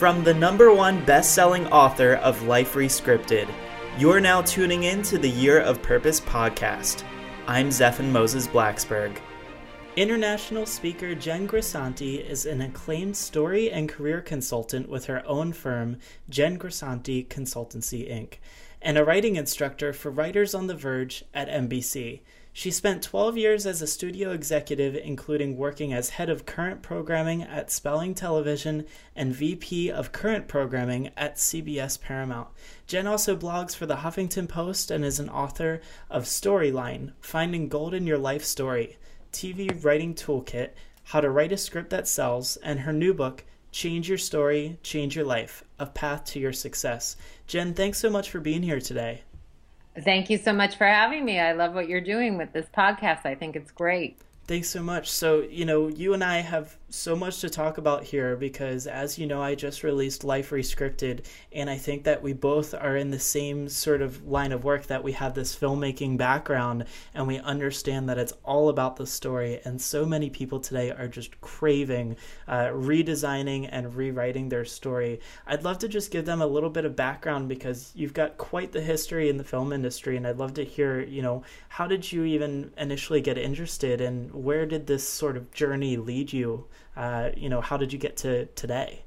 From the number one best selling author of Life Rescripted, you're now tuning in to the Year of Purpose podcast. I'm Zephan Moses Blacksberg. International speaker Jen Grisanti is an acclaimed story and career consultant with her own firm, Jen Grisanti Consultancy Inc., and a writing instructor for Writers on the Verge at NBC. She spent 12 years as a studio executive, including working as head of current programming at Spelling Television and VP of current programming at CBS Paramount. Jen also blogs for the Huffington Post and is an author of Storyline Finding Gold in Your Life Story, TV Writing Toolkit, How to Write a Script That Sells, and her new book, Change Your Story, Change Your Life A Path to Your Success. Jen, thanks so much for being here today. Thank you so much for having me. I love what you're doing with this podcast. I think it's great. Thanks so much. So, you know, you and I have so much to talk about here because, as you know, I just released Life Rescripted, and I think that we both are in the same sort of line of work that we have this filmmaking background and we understand that it's all about the story. And so many people today are just craving uh, redesigning and rewriting their story. I'd love to just give them a little bit of background because you've got quite the history in the film industry, and I'd love to hear, you know, how did you even initially get interested and where did this sort of journey lead you? Uh, you know, how did you get to today?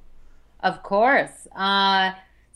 Of course. Uh,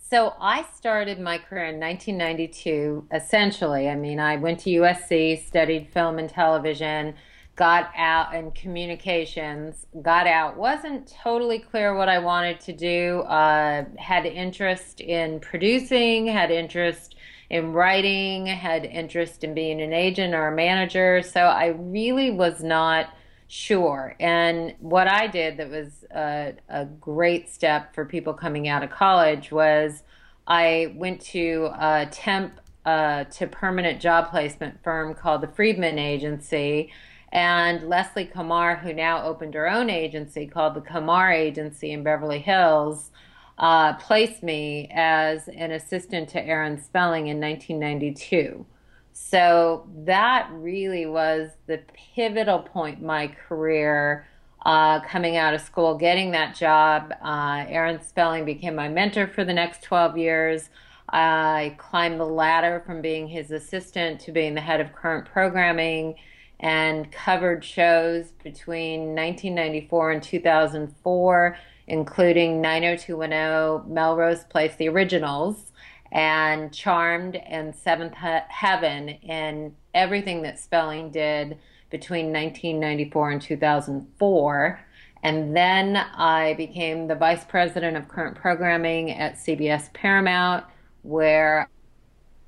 so I started my career in 1992, essentially. I mean, I went to USC, studied film and television, got out in communications, got out, wasn't totally clear what I wanted to do, uh, had interest in producing, had interest in writing, had interest in being an agent or a manager. So I really was not sure. And what I did that was a, a great step for people coming out of college was I went to a temp uh, to permanent job placement firm called the Friedman Agency. And Leslie Kamar, who now opened her own agency called the Kamar Agency in Beverly Hills, uh, placed me as an assistant to Aaron Spelling in 1992. So that really was the pivotal point in my career uh, coming out of school, getting that job. Uh, Aaron Spelling became my mentor for the next 12 years. I climbed the ladder from being his assistant to being the head of current programming and covered shows between 1994 and 2004 including 90210, Melrose Place, the originals, and Charmed and Seventh Heaven, and everything that Spelling did between 1994 and 2004. And then I became the vice president of current programming at CBS Paramount, where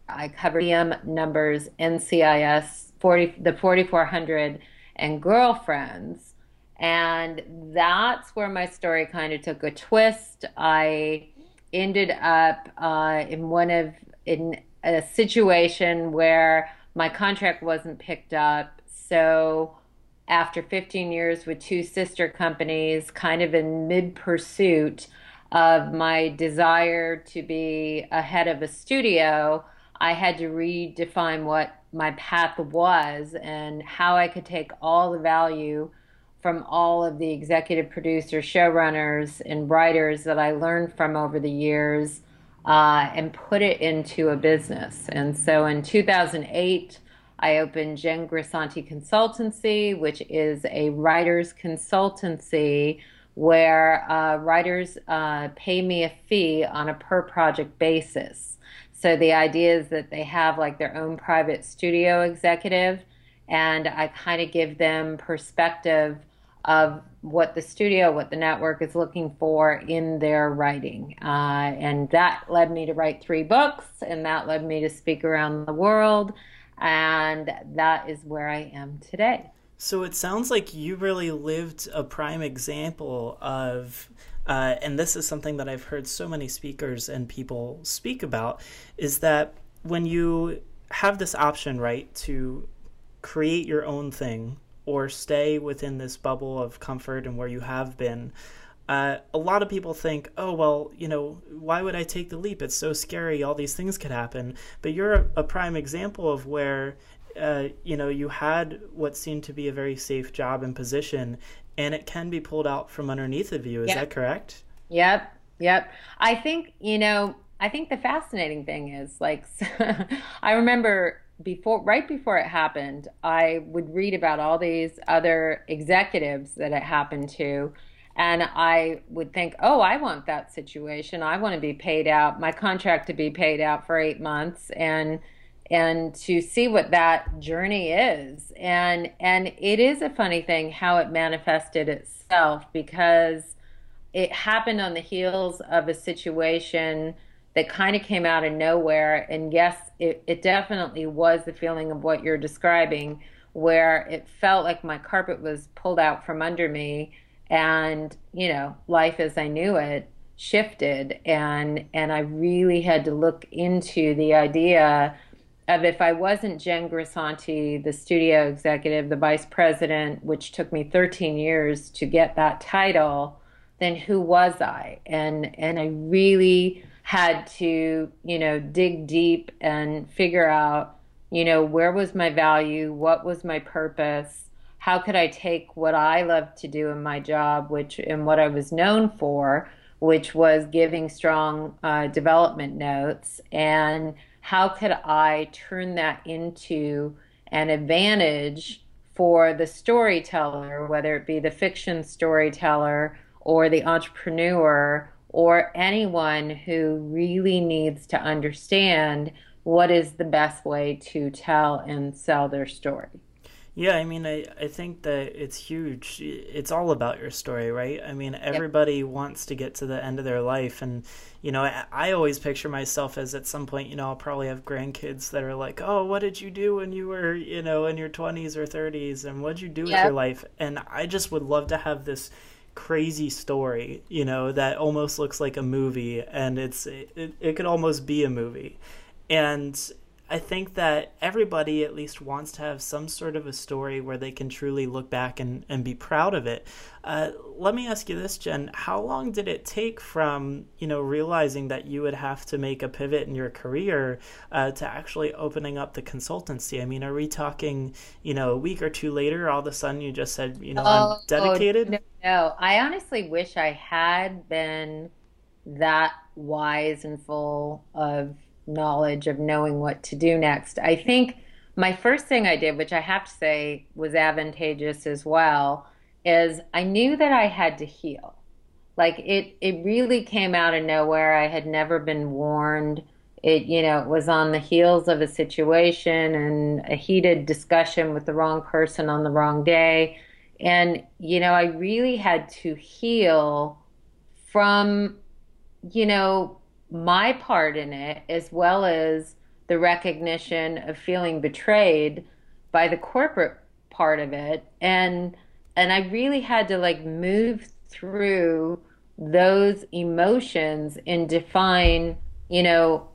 I covered EM numbers, NCIS, 40, the 4400, and Girlfriends. And that's where my story kind of took a twist. I ended up uh, in one of in a situation where my contract wasn't picked up. So after 15 years with two sister companies, kind of in mid pursuit of my desire to be ahead of a studio, I had to redefine what my path was and how I could take all the value from all of the executive producers, showrunners, and writers that I learned from over the years uh, and put it into a business. And so in 2008, I opened Jen Grisanti Consultancy, which is a writer's consultancy where uh, writers uh, pay me a fee on a per project basis. So the idea is that they have like their own private studio executive, and I kind of give them perspective of what the studio, what the network is looking for in their writing. Uh, and that led me to write three books, and that led me to speak around the world. And that is where I am today. So it sounds like you really lived a prime example of, uh, and this is something that I've heard so many speakers and people speak about, is that when you have this option, right, to create your own thing, or stay within this bubble of comfort and where you have been. Uh, a lot of people think, oh, well, you know, why would I take the leap? It's so scary. All these things could happen. But you're a, a prime example of where, uh, you know, you had what seemed to be a very safe job and position, and it can be pulled out from underneath of you. Is yep. that correct? Yep. Yep. I think, you know, I think the fascinating thing is like, I remember before, right before it happened, I would read about all these other executives that it happened to. And I would think, oh, I want that situation. I want to be paid out, my contract to be paid out for eight months. And, and to see what that journey is and and it is a funny thing how it manifested itself because it happened on the heels of a situation that kind of came out of nowhere and yes it, it definitely was the feeling of what you're describing where it felt like my carpet was pulled out from under me and you know life as i knew it shifted and and i really had to look into the idea of if I wasn't Jen Grisanti, the studio executive, the vice president, which took me 13 years to get that title, then who was I? And and I really had to, you know, dig deep and figure out, you know, where was my value, what was my purpose, how could I take what I love to do in my job, which and what I was known for, which was giving strong uh, development notes and how could I turn that into an advantage for the storyteller, whether it be the fiction storyteller or the entrepreneur or anyone who really needs to understand what is the best way to tell and sell their story. Yeah, I mean, I, I think that it's huge. It's all about your story, right? I mean, everybody yep. wants to get to the end of their life. And, you know, I, I, always picture myself as at some point, you know, I'll probably have grandkids that are like, oh, what did you do when you were, you know, in your 20s or 30s? And what did you do yep. with your life? And I just would love to have this crazy story, you know, that almost looks like a movie. And it's, it, it could almost be a movie. And I think that everybody at least wants to have some sort of a story where they can truly look back and, and be proud of it. Uh, let me ask you this, Jen. How long did it take from, you know, realizing that you would have to make a pivot in your career uh, to actually opening up the consultancy? I mean, are we talking, you know, a week or two later, all of a sudden you just said, you know, oh, I'm dedicated? Oh, no, no, I honestly wish I had been that wise and full of knowledge of knowing what to do next. I think my first thing I did, which I have to say was advantageous as well, is I knew that I had to heal. Like it, it really came out of nowhere. I had never been warned. It, you know, it was on the heels of a situation and a heated discussion with the wrong person on the wrong day. And, you know, I really had to heal from, you know, my part in it, as well as the recognition of feeling betrayed by the corporate part of it. And and I really had to like move through those emotions and define, you know,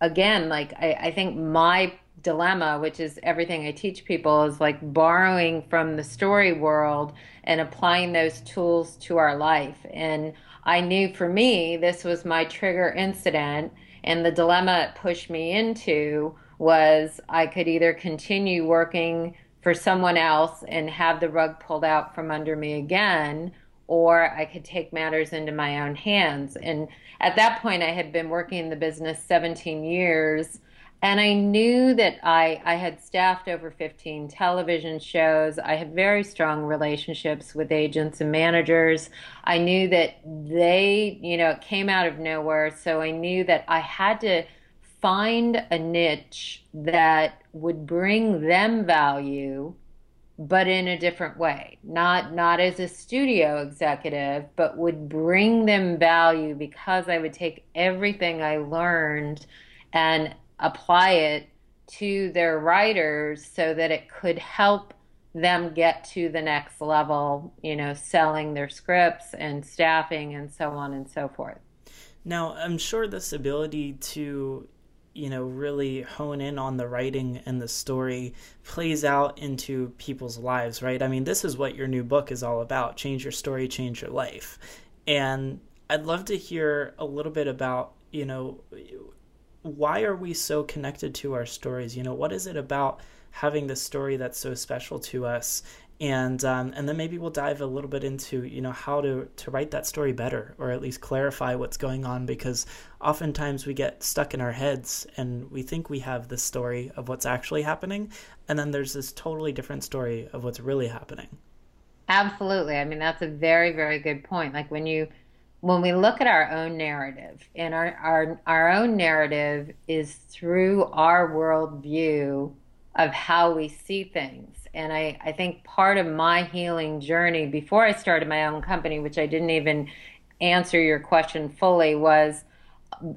again, like I, I think my dilemma, which is everything I teach people, is like borrowing from the story world and applying those tools to our life. And I knew for me, this was my trigger incident. And the dilemma it pushed me into was I could either continue working for someone else and have the rug pulled out from under me again, or I could take matters into my own hands. And at that point, I had been working in the business 17 years and I knew that I, I had staffed over 15 television shows. I had very strong relationships with agents and managers. I knew that they, you know, it came out of nowhere. So I knew that I had to find a niche that would bring them value but in a different way not not as a studio executive but would bring them value because i would take everything i learned and apply it to their writers so that it could help them get to the next level, you know, selling their scripts and staffing and so on and so forth. Now, I'm sure this ability to, you know, really hone in on the writing and the story plays out into people's lives, right? I mean, this is what your new book is all about change your story, change your life. And I'd love to hear a little bit about, you know, why are we so connected to our stories? You know, what is it about having this story that's so special to us? and um, and then maybe we'll dive a little bit into you know how to to write that story better or at least clarify what's going on because oftentimes we get stuck in our heads and we think we have this story of what's actually happening and then there's this totally different story of what's really happening absolutely i mean that's a very very good point like when you when we look at our own narrative and our our, our own narrative is through our worldview of how we see things and I, I think part of my healing journey before I started my own company, which I didn't even answer your question fully, was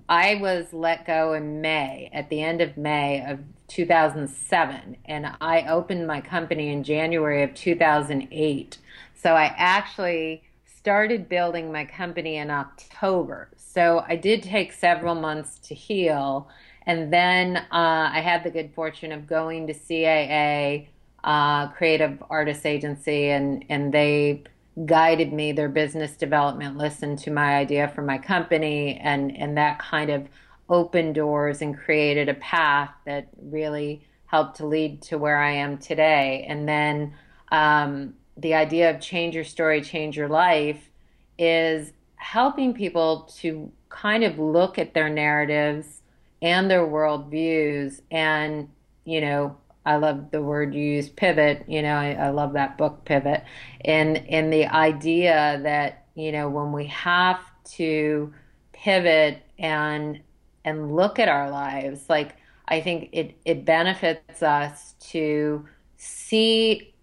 I was let go in May, at the end of May of 2007, and I opened my company in January of 2008. So I actually started building my company in October. So I did take several months to heal. And then uh, I had the good fortune of going to CAA uh, creative artist agency, and and they guided me. Their business development listened to my idea for my company, and and that kind of opened doors and created a path that really helped to lead to where I am today. And then um, the idea of change your story, change your life is helping people to kind of look at their narratives and their worldviews and you know I love the word you use, pivot. You know, I, I love that book, Pivot, and and the idea that you know when we have to pivot and and look at our lives, like I think it it benefits us to see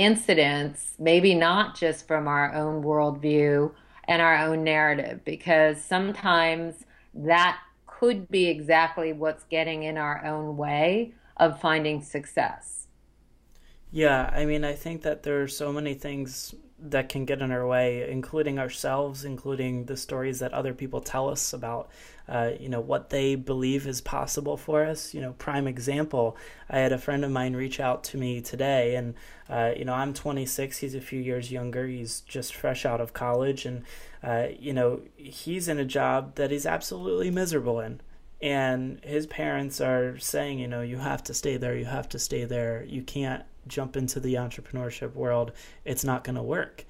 incidents, maybe not just from our own worldview and our own narrative, because sometimes that could be exactly what's getting in our own way of finding success. Yeah, I mean, I think that there are so many things that can get in our way, including ourselves, including the stories that other people tell us about, uh, you know, what they believe is possible for us. You know, prime example, I had a friend of mine reach out to me today, and, uh, you know, I'm 26, he's a few years younger, he's just fresh out of college, and, uh, you know, he's in a job that he's absolutely miserable in and his parents are saying you know you have to stay there you have to stay there you can't jump into the entrepreneurship world it's not going to work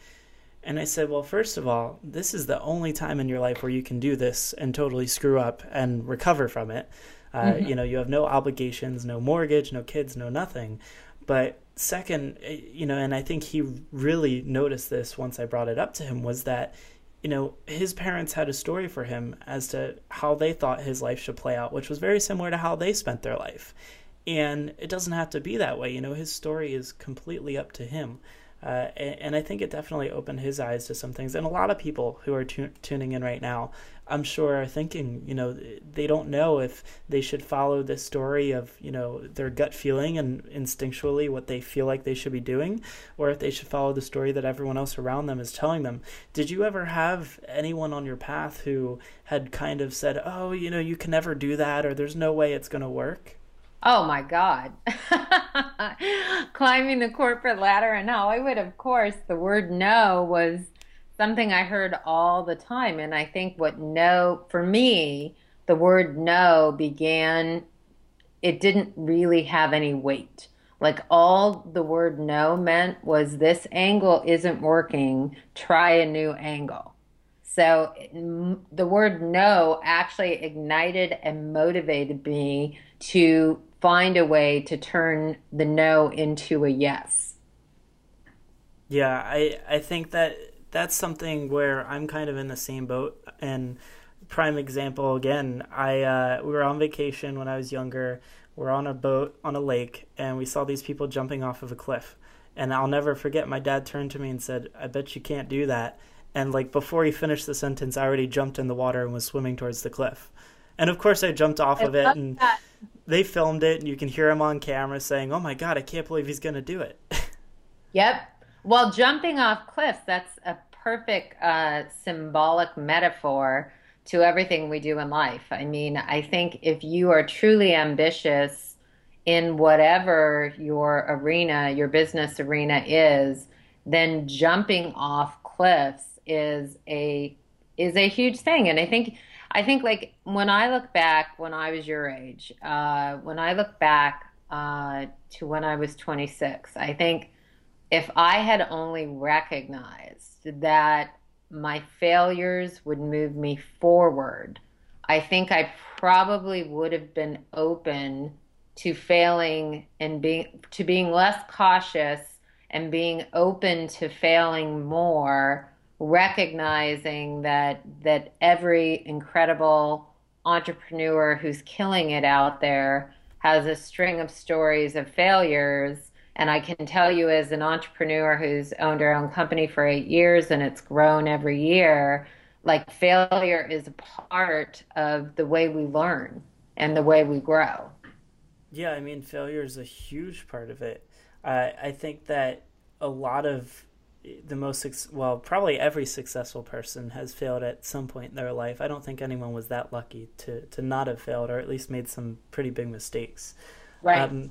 and i said well first of all this is the only time in your life where you can do this and totally screw up and recover from it uh, mm-hmm. you know you have no obligations no mortgage no kids no nothing but second eh, you know and i think he really noticed this once i brought it up to him was that you know, his parents had a story for him as to how they thought his life should play out, which was very similar to how they spent their life. And it doesn't have to be that way. You know, his story is completely up to him. Uh, and, and, I think it definitely opened his eyes to some things. And a lot of people who are tu- tuning in right now, I'm sure, are thinking, you know, they don't know if they should follow this story of, you know, their gut feeling and instinctually what they feel like they should be doing, or if they should follow the story that everyone else around them is telling them. Did you ever have anyone on your path who had kind of said, oh, you know, you can never do that, or there's no way it's going to work? Oh my God. Climbing the corporate ladder in Hollywood, of course, the word no was something I heard all the time. And I think what no, for me, the word no began, it didn't really have any weight. Like all the word no meant was this angle isn't working, try a new angle. So mm, the word no actually ignited and motivated me to find a way to turn the no into a yes. Yeah, I I think that that's something where I'm kind of in the same boat. And prime example again, I uh, we were on vacation when I was younger. We're on a boat on a lake, and we saw these people jumping off of a cliff. And I'll never forget. My dad turned to me and said, "I bet you can't do that." And like before he finished the sentence, I already jumped in the water and was swimming towards the cliff. And of course, I jumped off I of it and. That they filmed it, and you can hear him on camera saying, "Oh my god, I can't believe he's going to do it." yep. Well, jumping off cliffs, that's a perfect uh, symbolic metaphor to everything we do in life. I mean, I think if you are truly ambitious in whatever your arena, your business arena is, then jumping off cliffs is a is a huge thing. And I think I think like when I look back when I was your age, uh, when I look back uh, to when I was 26, I think if I had only recognized that my failures would move me forward, I think I probably would have been open to failing and being to being less cautious and being open to failing more recognizing that that every incredible entrepreneur who's killing it out there has a string of stories of failures and I can tell you as an entrepreneur who's owned her own company for 8 years and it's grown every year like failure is a part of the way we learn and the way we grow. Yeah, I mean failure is a huge part of it. Uh, I think that a lot of the most well probably every successful person has failed at some point in their life. I don't think anyone was that lucky to to not have failed or at least made some pretty big mistakes. Right. Um,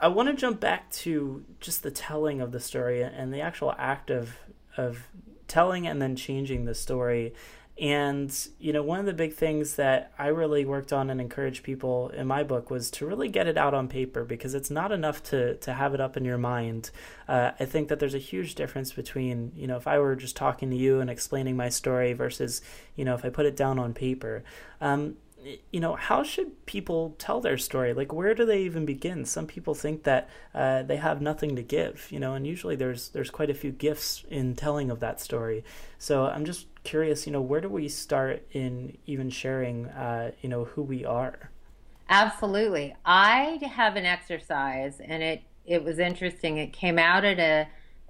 i want to jump back to just the telling of the story and the actual act of of telling and then changing the story and, you know, one of the big things that I really worked on and encouraged people in my book was to really get it out on paper because it's not enough to, to have it up in your mind. Uh, I think that there's a huge difference between, you know, if I were just talking to you and explaining my story versus, you know, if I put it down on paper. Um, you know, how should people tell their story? Like, where do they even begin? Some people think that uh, they have nothing to give, you know, and usually there's there's quite a few gifts in telling of that story. So I'm just curious, you know, where do we start in even sharing, uh, you know, who we are? Absolutely. I have an exercise, and it it was interesting. It came out at a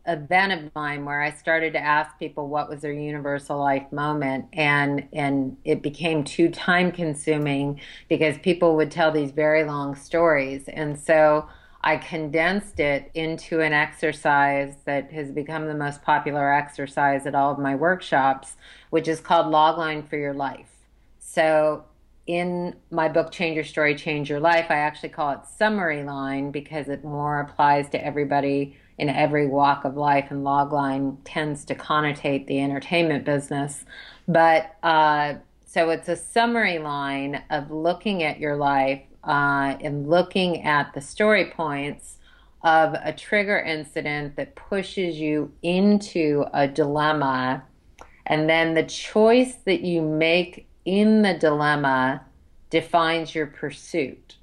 event of mine where I started to ask people what was their universal life moment and and it became too time consuming because people would tell these very long stories and so I condensed it into an exercise that has become the most popular exercise at all of my workshops which is called logline for your life. So in my book Change Your Story Change Your Life I actually call it summary line because it more applies to everybody in every walk of life, and logline tends to connotate the entertainment business. But uh, so it's a summary line of looking at your life uh, and looking at the story points of a trigger incident that pushes you into a dilemma. And then the choice that you make in the dilemma defines your pursuit.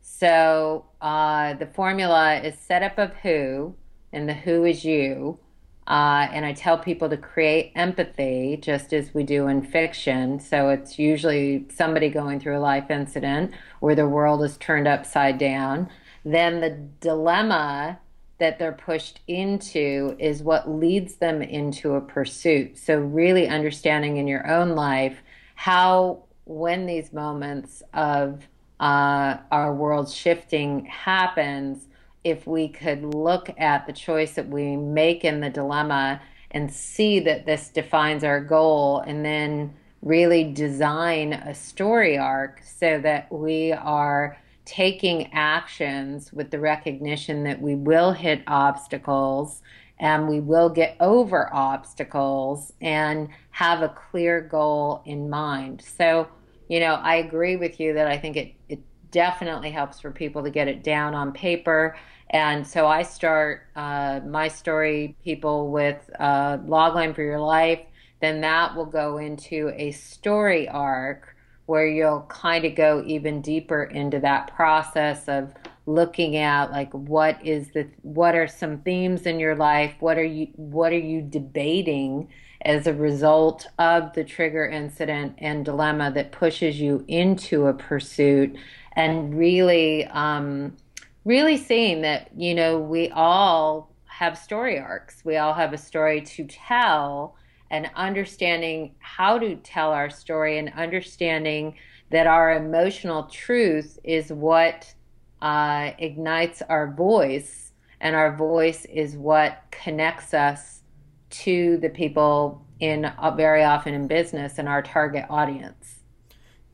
So uh, the formula is set up of who, and the who is you. Uh, and I tell people to create empathy just as we do in fiction. So it's usually somebody going through a life incident where the world is turned upside down. Then the dilemma that they're pushed into is what leads them into a pursuit. So, really understanding in your own life how, when these moments of uh, our world shifting happens, if we could look at the choice that we make in the dilemma and see that this defines our goal and then really design a story arc so that we are taking actions with the recognition that we will hit obstacles and we will get over obstacles and have a clear goal in mind. So, you know, I agree with you that I think it, it definitely helps for people to get it down on paper. And so I start uh, my story, people, with uh, Logline for Your Life. Then that will go into a story arc where you'll kind of go even deeper into that process of looking at like what is the what are some themes in your life what are you what are you debating as a result of the trigger incident and dilemma that pushes you into a pursuit and really um, really seeing that you know we all have story arcs. We all have a story to tell and understanding how to tell our story and understanding that our emotional truth is what uh, ignites our voice and our voice is what connects us to the people in uh, very often in business and our target audience.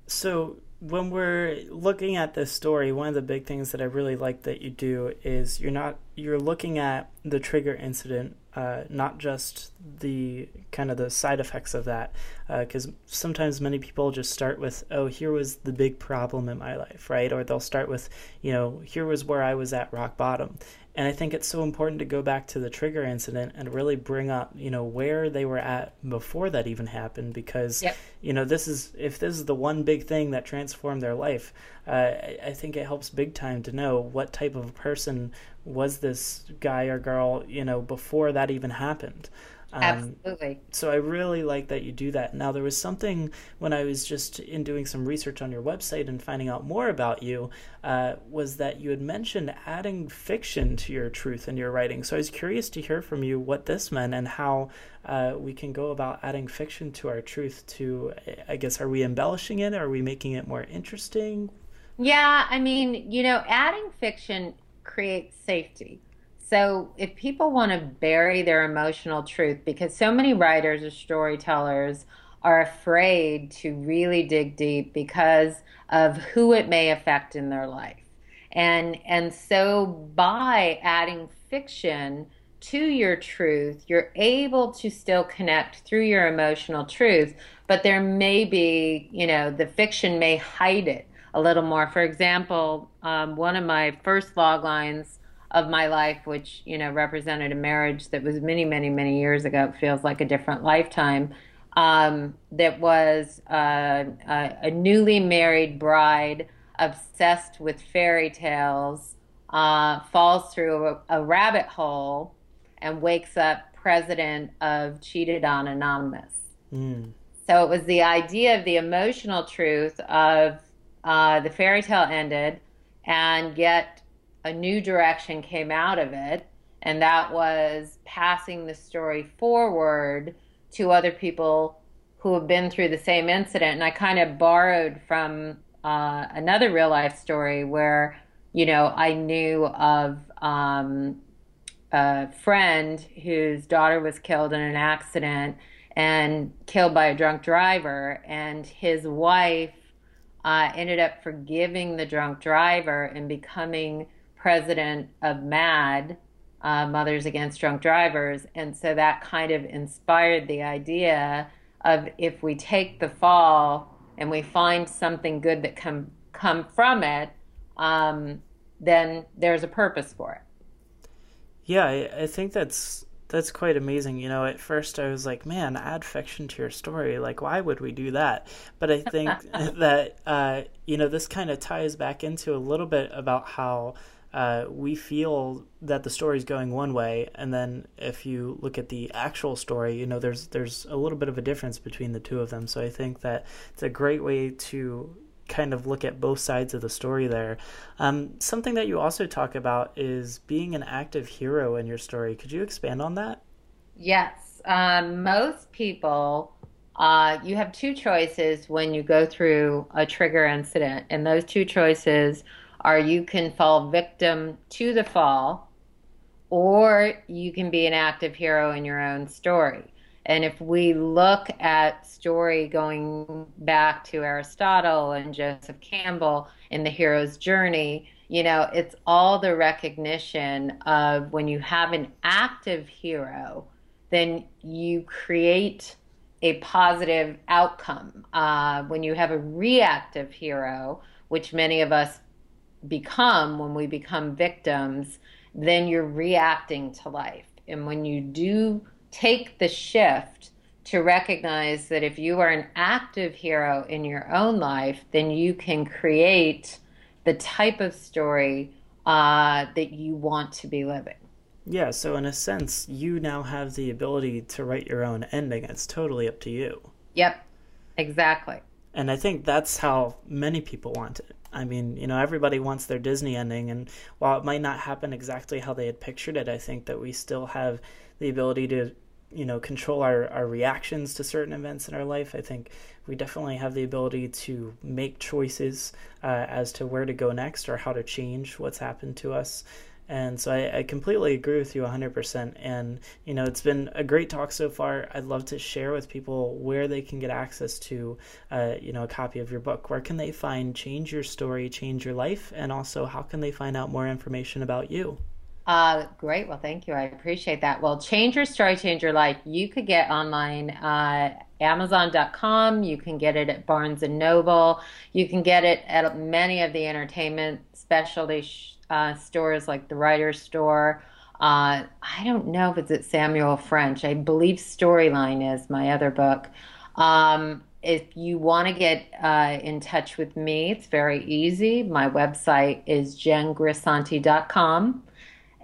So when we're looking at this story, one of the big things that I really like that you do is you're not you're looking at the trigger incident, uh, not just the kind of the side effects of that, because uh, sometimes many people just start with, oh, here was the big problem in my life, right? Or they'll start with, you know, here was where I was at rock bottom, and I think it's so important to go back to the trigger incident and really bring up, you know, where they were at before that even happened. Because, yep. you know, this is if this is the one big thing that transformed their life, uh, I, I think it helps big time to know what type of person was this guy or girl, you know, before that even happened. Um, Absolutely. So I really like that you do that. Now, there was something when I was just in doing some research on your website and finding out more about you, uh, was that you had mentioned adding fiction to your truth in your writing. So I was curious to hear from you what this meant and how uh, we can go about adding fiction to our truth. To, I guess, are we embellishing it? Are we making it more interesting? Yeah, I mean, you know, adding fiction creates safety so if people want to bury their emotional truth, because so many writers or storytellers are afraid to really dig deep because of who it may affect in their life. And and so by adding fiction to your truth, you're able to still connect through your emotional truth, but there may be, you know, the fiction may hide it a little more. For example, um, one of my first log lines of my life, which you know represented a marriage that was many, many, many years ago. It feels like a different lifetime. Um, that was uh, a, a, newly married bride obsessed with fairy tales, uh, falls through a, a, rabbit hole, and wakes up president of Cheated on Anonymous. Mm. So it was the idea of the emotional truth of uh, the fairy tale ended, and yet a new direction came out of it, and that was passing the story forward to other people who have been through the same incident. And I kind of borrowed from uh, another real life story where, you know, I knew of um, a friend whose daughter was killed in an accident and killed by a drunk driver, and his wife uh, ended up forgiving the drunk driver and becoming president of MADD, uh, Mothers Against Drunk Drivers. And so that kind of inspired the idea of if we take the fall and we find something good that come come from it, um, then there's a purpose for it. Yeah, I, I think that's that's quite amazing. You know, at first I was like, man, add fiction to your story. Like, why would we do that? But I think that, uh, you know, this kind of ties back into a little bit about how uh, we feel that the story is going one way, and then if you look at the actual story, you know, there's there's a little bit of a difference between the two of them. So I think that it's a great way to kind of look at both sides of the story there. Um, something that you also talk about is being an active hero in your story. Could you expand on that? Yes. Um, most people, uh, you have two choices when you go through a trigger incident, and those two choices or you can fall victim to the fall, or you can be an active hero in your own story. And if we look at story going back to Aristotle and Joseph Campbell in the hero's journey, you know, it's all the recognition of when you have an active hero, then you create a positive outcome. Uh, when you have a reactive hero, which many of us become when we become victims, then you're reacting to life. And when you do take the shift to recognize that if you are an active hero in your own life, then you can create the type of story uh, that you want to be living. Yeah, so in a sense, you now have the ability to write your own ending. It's totally up to you. Yep, exactly. And I think that's how many people want it. I mean, you know, everybody wants their Disney ending, and while it might not happen exactly how they had pictured it, I think that we still have the ability to, you know, control our, our reactions to certain events in our life. I think we definitely have the ability to make choices uh, as to where to go next or how to change what's happened to us. And so I, I, completely agree with you 100%. And, you know, it's been a great talk so far. I'd love to share with people where they can get access to, uh, you know, a copy of your book. Where can they find Change Your Story, Change Your Life? And also, how can they find out more information about you? Uh, great. Well, thank you. I appreciate that. Well, Change Your Story, Change Your Life, you could get online uh, Amazon.com. You can get it at Barnes Noble. You can get it at many of the entertainment specialty uh, stores like the Writer's Store. Uh, I don't know if it's at Samuel French. I believe Storyline is my other book. Um, if you want to get uh, in touch with me, it's very easy. My website is jengrisanti.com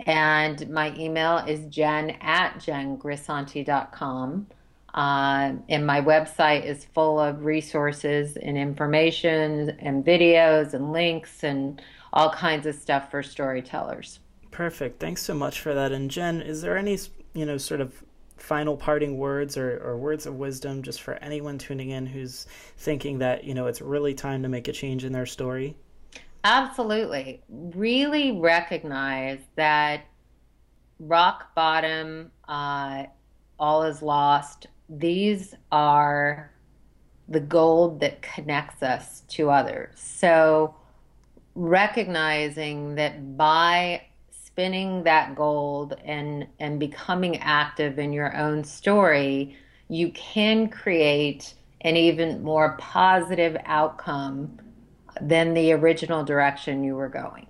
and my email is jen at jengrisanti.com. Uh, and my website is full of resources and information and videos and links and all kinds of stuff for storytellers. Perfect. Thanks so much for that. And Jen, is there any, you know, sort of final parting words or, or words of wisdom just for anyone tuning in who's thinking that, you know, it's really time to make a change in their story? Absolutely. Really recognize that rock bottom, uh, all is lost. These are the gold that connects us to others. So, recognizing that by spinning that gold and and becoming active in your own story, you can create an even more positive outcome than the original direction you were going.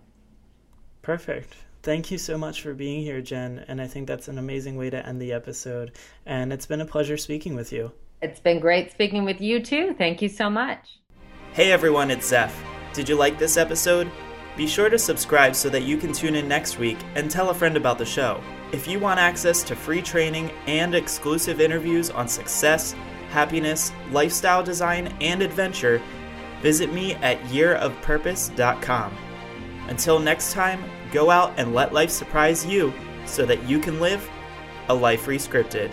Perfect. Thank you so much for being here, Jen. And I think that's an amazing way to end the episode. And it's been a pleasure speaking with you. It's been great speaking with you too. Thank you so much. Hey everyone, it's Zeph. Did you like this episode? Be sure to subscribe so that you can tune in next week and tell a friend about the show. If you want access to free training and exclusive interviews on success, happiness, lifestyle design, and adventure, visit me at yearofpurpose.com. Until next time, go out and let life surprise you so that you can live a life rescripted.